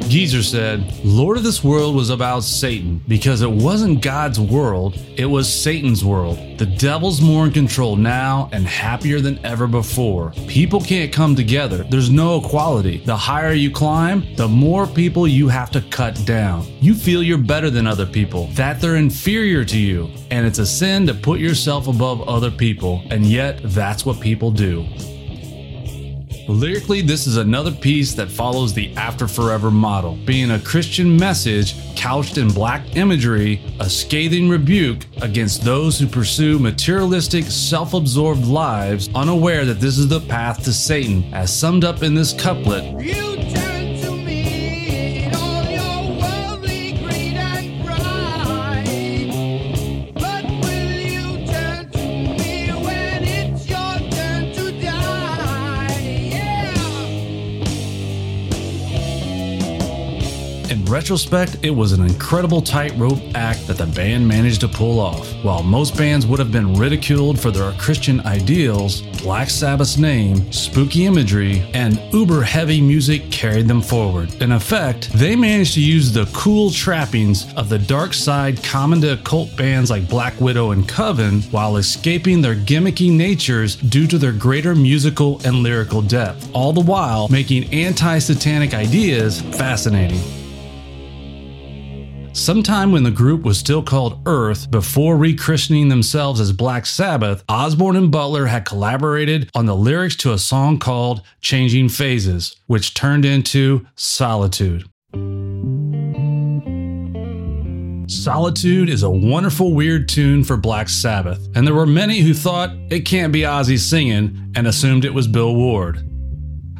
Speaker 1: Geezer said, Lord of this world was about Satan because it wasn't God's world, it was Satan's world. The devil's more in control now and happier than ever before. People can't come together, there's no equality. The higher you climb, the more people you have to cut down. You feel you're better than other people, that they're inferior to you, and it's a sin to put yourself above other people, and yet that's what people do. Lyrically, this is another piece that follows the After Forever model, being a Christian message couched in black imagery, a scathing rebuke against those who pursue materialistic, self absorbed lives, unaware that this is the path to Satan, as summed up in this couplet. Retrospect, it was an incredible tightrope act that the band managed to pull off. While most bands would have been ridiculed for their Christian ideals, Black Sabbath's name, spooky imagery, and uber heavy music carried them forward. In effect, they managed to use the cool trappings of the dark side common to occult bands like Black Widow and Coven while escaping their gimmicky natures due to their greater musical and lyrical depth, all the while making anti satanic ideas fascinating. Sometime when the group was still called Earth, before rechristening themselves as Black Sabbath, Osbourne and Butler had collaborated on the lyrics to a song called Changing Phases, which turned into Solitude. Solitude is a wonderful, weird tune for Black Sabbath, and there were many who thought it can't be Ozzy singing and assumed it was Bill Ward.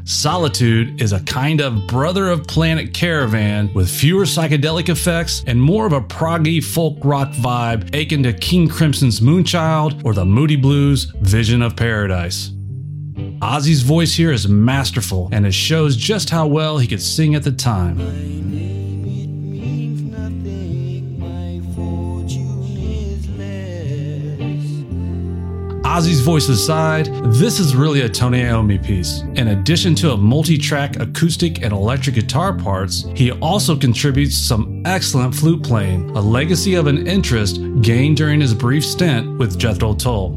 Speaker 1: Solitude is a kind of brother of Planet Caravan with fewer psychedelic effects and more of a proggy folk rock vibe akin to King Crimson's Moonchild or the Moody Blues' Vision of Paradise. Ozzy's voice here is masterful and it shows just how well he could sing at the time. Ozzy's voice aside, this is really a Tony Iommi piece. In addition to a multi-track acoustic and electric guitar parts, he also contributes some excellent flute playing, a legacy of an interest gained during his brief stint with Jethro Tull.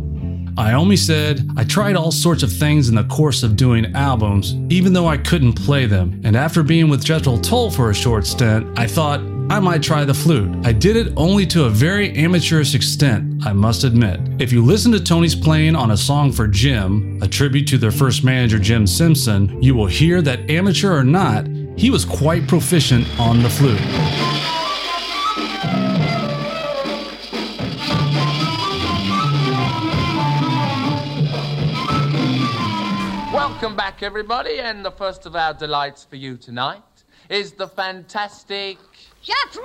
Speaker 1: Iommi said, I tried all sorts of things in the course of doing albums, even though I couldn't play them. And after being with Jethro Tull for a short stint, I thought I might try the flute. I did it only to a very amateurish extent, I must admit. If you listen to Tony's playing on a song for Jim, a tribute to their first manager Jim Simpson, you will hear that amateur or not, he was quite proficient on the flute.
Speaker 5: Welcome back, everybody, and the first of our delights for you tonight is the fantastic.
Speaker 2: Jethro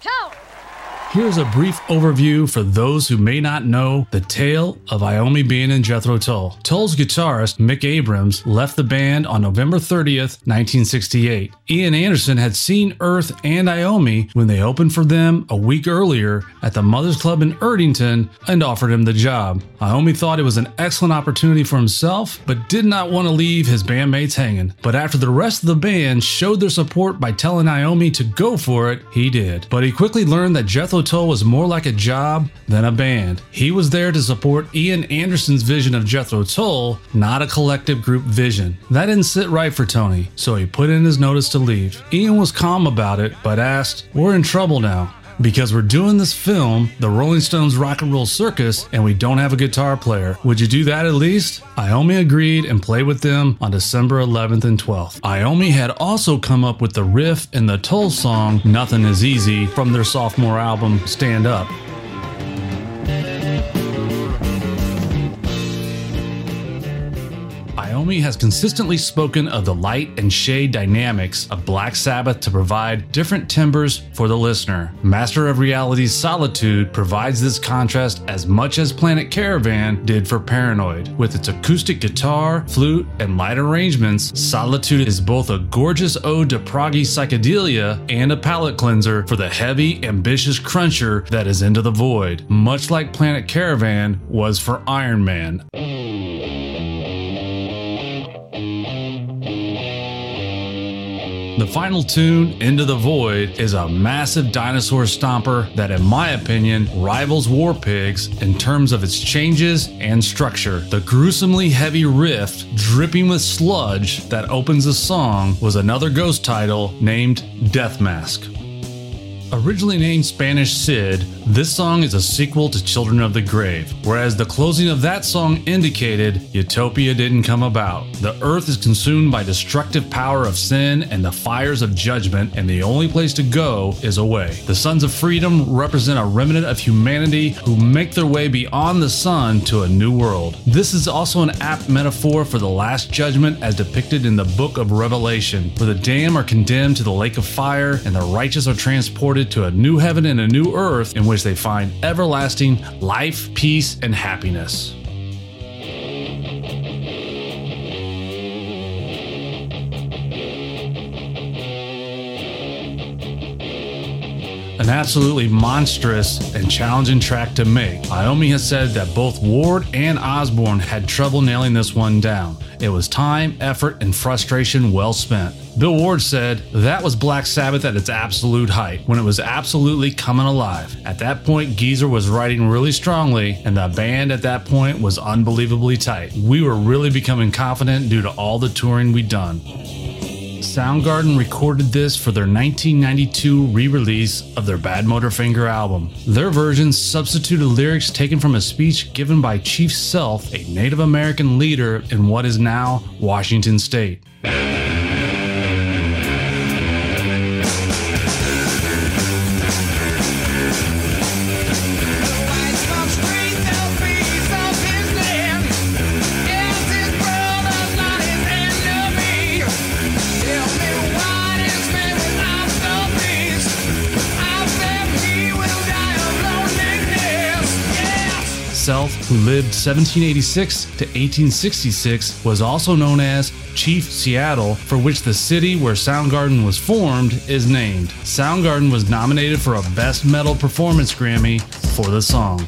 Speaker 2: Tull.
Speaker 1: Here's a brief overview for those who may not know the tale of Iommi being in Jethro Tull. Tull's guitarist, Mick Abrahams, left the band on November 30th, 1968. Ian Anderson had seen Earth and Iommi when they opened for them a week earlier at the Mothers Club in Erdington and offered him the job. Iommi thought it was an excellent opportunity for himself, but did not want to leave his bandmates hanging. But after the rest of the band showed their support by telling Iommi to go for it, he did. But he quickly learned that Jethro Tull was more like a job than a band. He was there to support Ian Anderson's vision of Jethro Tull, not a collective group vision. That didn't sit right for Tony, so he put in his notice to leave. Ian was calm about it, but asked, We're in trouble now. Because we're doing this film, the Rolling Stones Rock and Roll Circus, and we don't have a guitar player. Would you do that at least? Iommi agreed and played with them on December 11th and 12th. Iommi had also come up with the riff in the Tull song Nothing Is Easy from their sophomore album Stand Up. Iommi has consistently spoken of the light and shade dynamics of Black Sabbath to provide different timbres for the listener. Master of Reality's Solitude provides this contrast as much as Planet Caravan did for Paranoid. With its acoustic guitar, flute, and light arrangements, Solitude is both a gorgeous ode to proggy psychedelia and a palate cleanser for the heavy, ambitious cruncher that is into the void, much like Planet Caravan was for Iron Man. The final tune, Into the Void, is a massive dinosaur stomper that, in my opinion, rivals War Pigs in terms of its changes and structure. The gruesomely heavy riff, dripping with sludge, that opens the song was another ghost title named Death Mask. Originally named Spanish Sid, this song is a sequel to Children of the Grave, whereas the closing of that song indicated Utopia didn't come about. The earth is consumed by destructive power of sin and the fires of judgment, and the only place to go is away. The Sons of Freedom represent a remnant of humanity who make their way beyond the sun to a new world. This is also an apt metaphor for the Last Judgment as depicted in the book of Revelation, where the damned are condemned to the lake of fire and the righteous are transported to a new heaven and a new earth in which they find everlasting life, peace, and happiness. An absolutely monstrous and challenging track to make. Iommi has said that both Ward and Osbourne had trouble nailing this one down. It was time, effort, and frustration well spent. Bill Ward said, That was Black Sabbath at its absolute height, when it was absolutely coming alive. At that point, Geezer was writing really strongly, and the band at that point was unbelievably tight. We were really becoming confident due to all the touring we'd done. Soundgarden recorded this for their 1992 re release of their Bad Motorfinger album. Their version substituted lyrics taken from a speech given by Chief Sealth, a Native American leader in what is now Washington State. Who lived 1786 to 1866, was also known as Chief Seattle, for which the city where Soundgarden was formed is named. Soundgarden was nominated for a Best Metal Performance Grammy for the song.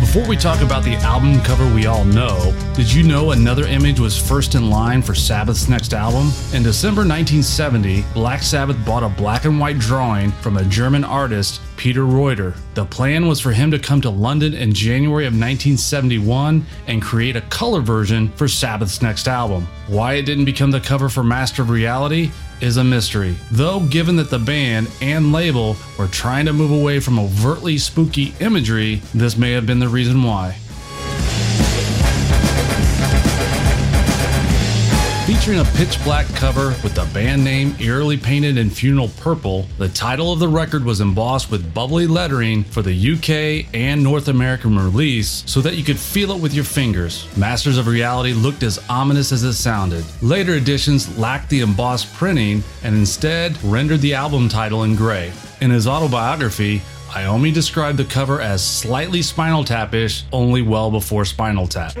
Speaker 1: Before we talk about the album cover we all know, did you know another image was first in line for Sabbath's next album? In December 1970, Black Sabbath bought a black and white drawing from a German artist, Peter Reuter. The plan was for him to come to London in January of 1971 and create a color version for Sabbath's next album. Why it didn't become the cover for Master of Reality is a mystery. Though, given that the band and label were trying to move away from overtly spooky imagery, this may have been the reason why. Featuring a pitch black cover with the band name eerily painted in funeral purple, the title of the record was embossed with bubbly lettering for the UK and North American release so that you could feel it with your fingers. Masters of Reality looked as ominous as it sounded. Later editions lacked the embossed printing and instead rendered the album title in gray. In his autobiography, Iommi described the cover as slightly Spinal Tap-ish, only well before Spinal Tap.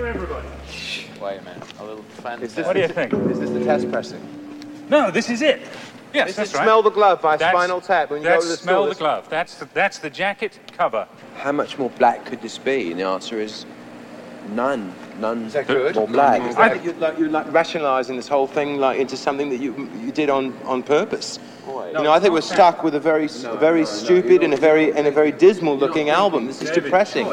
Speaker 8: Wait a minute. A little fan.
Speaker 9: What do you think?
Speaker 5: Is this the test pressing?
Speaker 9: No, this is it. Yes,
Speaker 5: This
Speaker 9: that's
Speaker 5: is
Speaker 9: right.
Speaker 5: Smell the Glove by
Speaker 9: That's-
Speaker 5: Spinal Tap. When you
Speaker 9: that's
Speaker 5: go to the
Speaker 9: Smell
Speaker 5: store,
Speaker 9: the Glove. That's the, that's the jacket cover.
Speaker 8: How much more black could this be? And the answer is none. None
Speaker 5: Is that good?
Speaker 8: more black.
Speaker 5: Is that you're like, you're like rationalising this whole thing like into something that you you did on, on purpose. you know, I think we're stuck with a very s very stupid and a very and a very dismal looking album. This is depressing.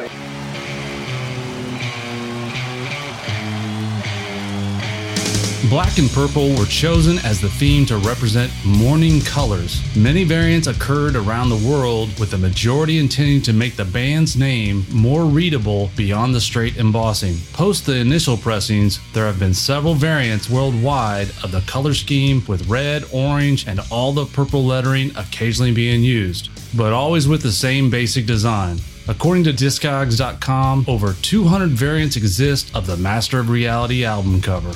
Speaker 1: Black and purple were chosen as the theme to represent mourning colors. Many variants occurred around the world, with the majority intending to make the band's name more readable beyond the straight embossing. Post the initial pressings, there have been several variants worldwide of the color scheme with red, orange, and all the purple lettering occasionally being used, but always with the same basic design. According to Discogs.com, over 200 variants exist of the Master of Reality album cover.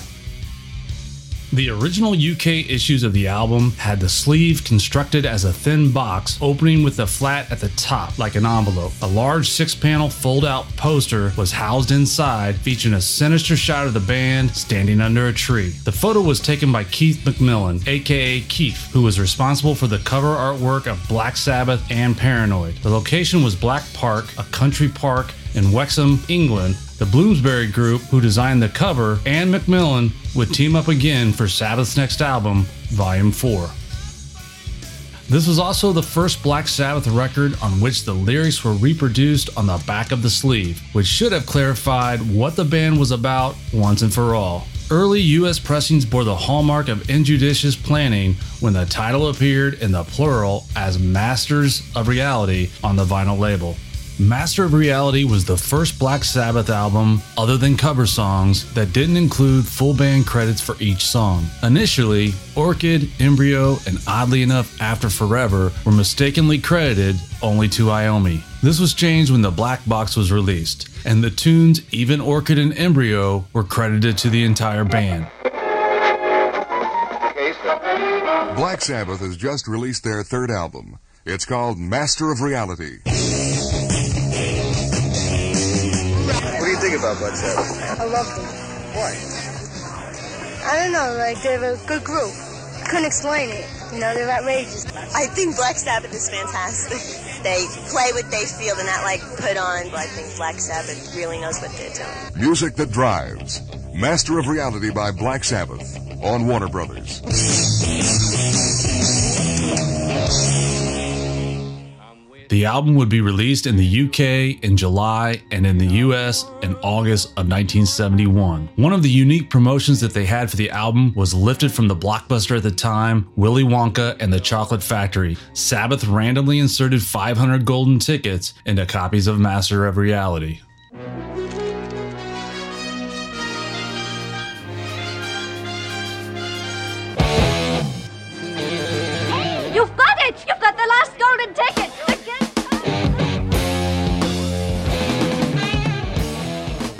Speaker 1: The original UK issues of the album had the sleeve constructed as a thin box, opening with a flat at the top like an envelope. A large six panel fold out poster was housed inside, featuring a sinister shot of the band standing under a tree. The photo was taken by Keith McMillan, aka Keef, who was responsible for the cover artwork of Black Sabbath and Paranoid. The location was Black Park, a country park in Wexham, England. The Bloomsbury Group, who designed the cover, and McMillan would team up again for Sabbath's next album, Volume 4. This was also the first Black Sabbath record on which the lyrics were reproduced on the back of the sleeve, which should have clarified what the band was about once and for all. Early US pressings bore the hallmark of injudicious planning when the title appeared in the plural as Masters of Reality on the vinyl label. Master of Reality was the first Black Sabbath album, other than cover songs, that didn't include full band credits for each song. Initially, Orchid, Embryo, and oddly enough, After Forever were mistakenly credited only to Iommi. This was changed when the Black Box was released, and the tunes, even Orchid and Embryo, were credited to the entire band.
Speaker 10: Black Sabbath has just released their third album. It's called Master of Reality.
Speaker 5: About Black Sabbath?
Speaker 11: I love them.
Speaker 5: Why?
Speaker 11: I don't know, like they're a good group. couldn't explain it. You know, they're outrageous.
Speaker 12: I think Black Sabbath is fantastic. They play what they feel, they're not like put on, but I think Black Sabbath really knows what they're doing.
Speaker 10: Music that drives. Master of Reality by Black Sabbath on Warner Brothers.
Speaker 1: The album would be released in the UK in July and in the US in August of 1971. One of the unique promotions that they had for the album was lifted from the blockbuster at the time, Willy Wonka and the Chocolate Factory. Sabbath randomly inserted 500 golden tickets into copies of Master of Reality.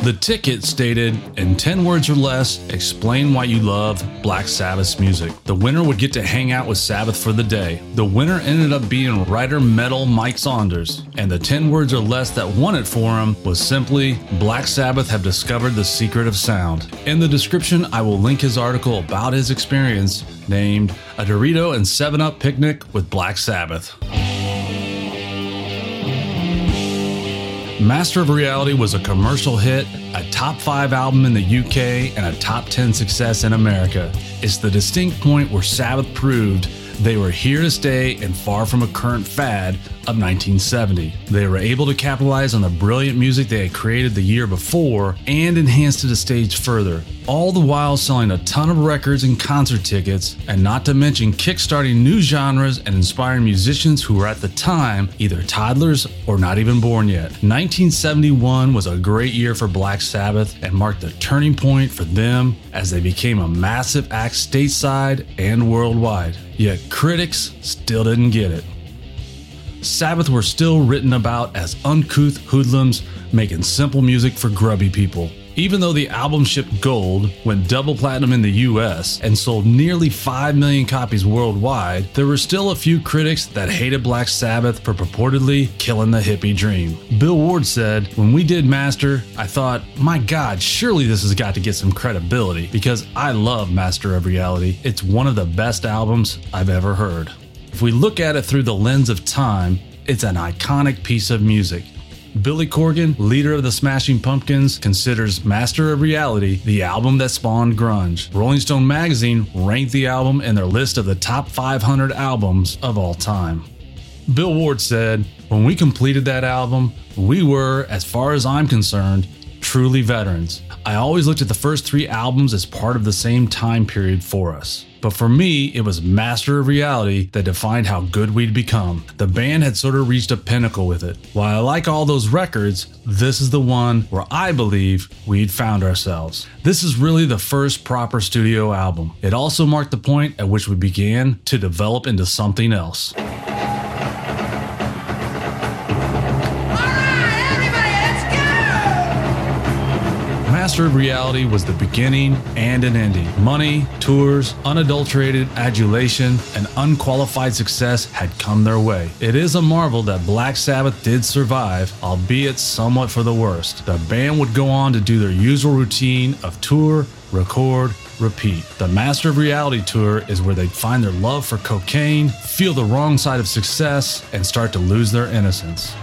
Speaker 1: The ticket stated, in 10 words or less, explain why you love Black Sabbath's music. The winner would get to hang out with Sabbath for the day. The winner ended up being writer metal Mike Saunders, and the 10 words or less that won it for him was simply Black Sabbath have discovered the secret of sound. In the description, I will link his article about his experience named A Dorito and 7 Up Picnic with Black Sabbath. Master of Reality was a commercial hit, a top 5 album in the UK, and a top 10 success in America. It's the distinct point where Sabbath proved they were here to stay and far from a current fad of 1970. They were able to capitalize on the brilliant music they had created the year before and enhanced it a stage further, all the while selling a ton of records and concert tickets, and not to mention kickstarting new genres and inspiring musicians who were at the time either toddlers or not even born yet. 1971 was a great year for Black Sabbath and marked the turning point for them as they became a massive act stateside and worldwide. Yet critics still didn't get it. Sabbath were still written about as uncouth hoodlums making simple music for grubby people. Even though the album shipped gold, went double platinum in the US, and sold nearly 5 million copies worldwide, there were still a few critics that hated Black Sabbath for purportedly killing the hippie dream. Bill Ward said, When we did Master, I thought, my god, surely this has got to get some credibility because I love Master of Reality. It's one of the best albums I've ever heard. If we look at it through the lens of time, it's an iconic piece of music. Billy Corgan, leader of the Smashing Pumpkins, considers Master of Reality the album that spawned grunge. Rolling Stone magazine ranked the album in their list of the top 500 albums of all time. Bill Ward said, When we completed that album, we were, as far as I'm concerned, truly veterans. I always looked at the first three albums as part of the same time period for us. But for me, it was Master of Reality that defined how good we'd become. The band had sort of reached a pinnacle with it. While I like all those records, this is the one where I believe we'd found ourselves. This is really the first proper studio album. It also marked the point at which we began to develop into something else. Master of Reality was the beginning and an ending. Money, tours, unadulterated adulation, and unqualified success had come their way. It is a marvel that Black Sabbath did survive, albeit somewhat for the worst. The band would go on to do their usual routine of tour, record, repeat. The Master of Reality tour is where they find their love for cocaine, feel the wrong side of success, and start to lose their innocence.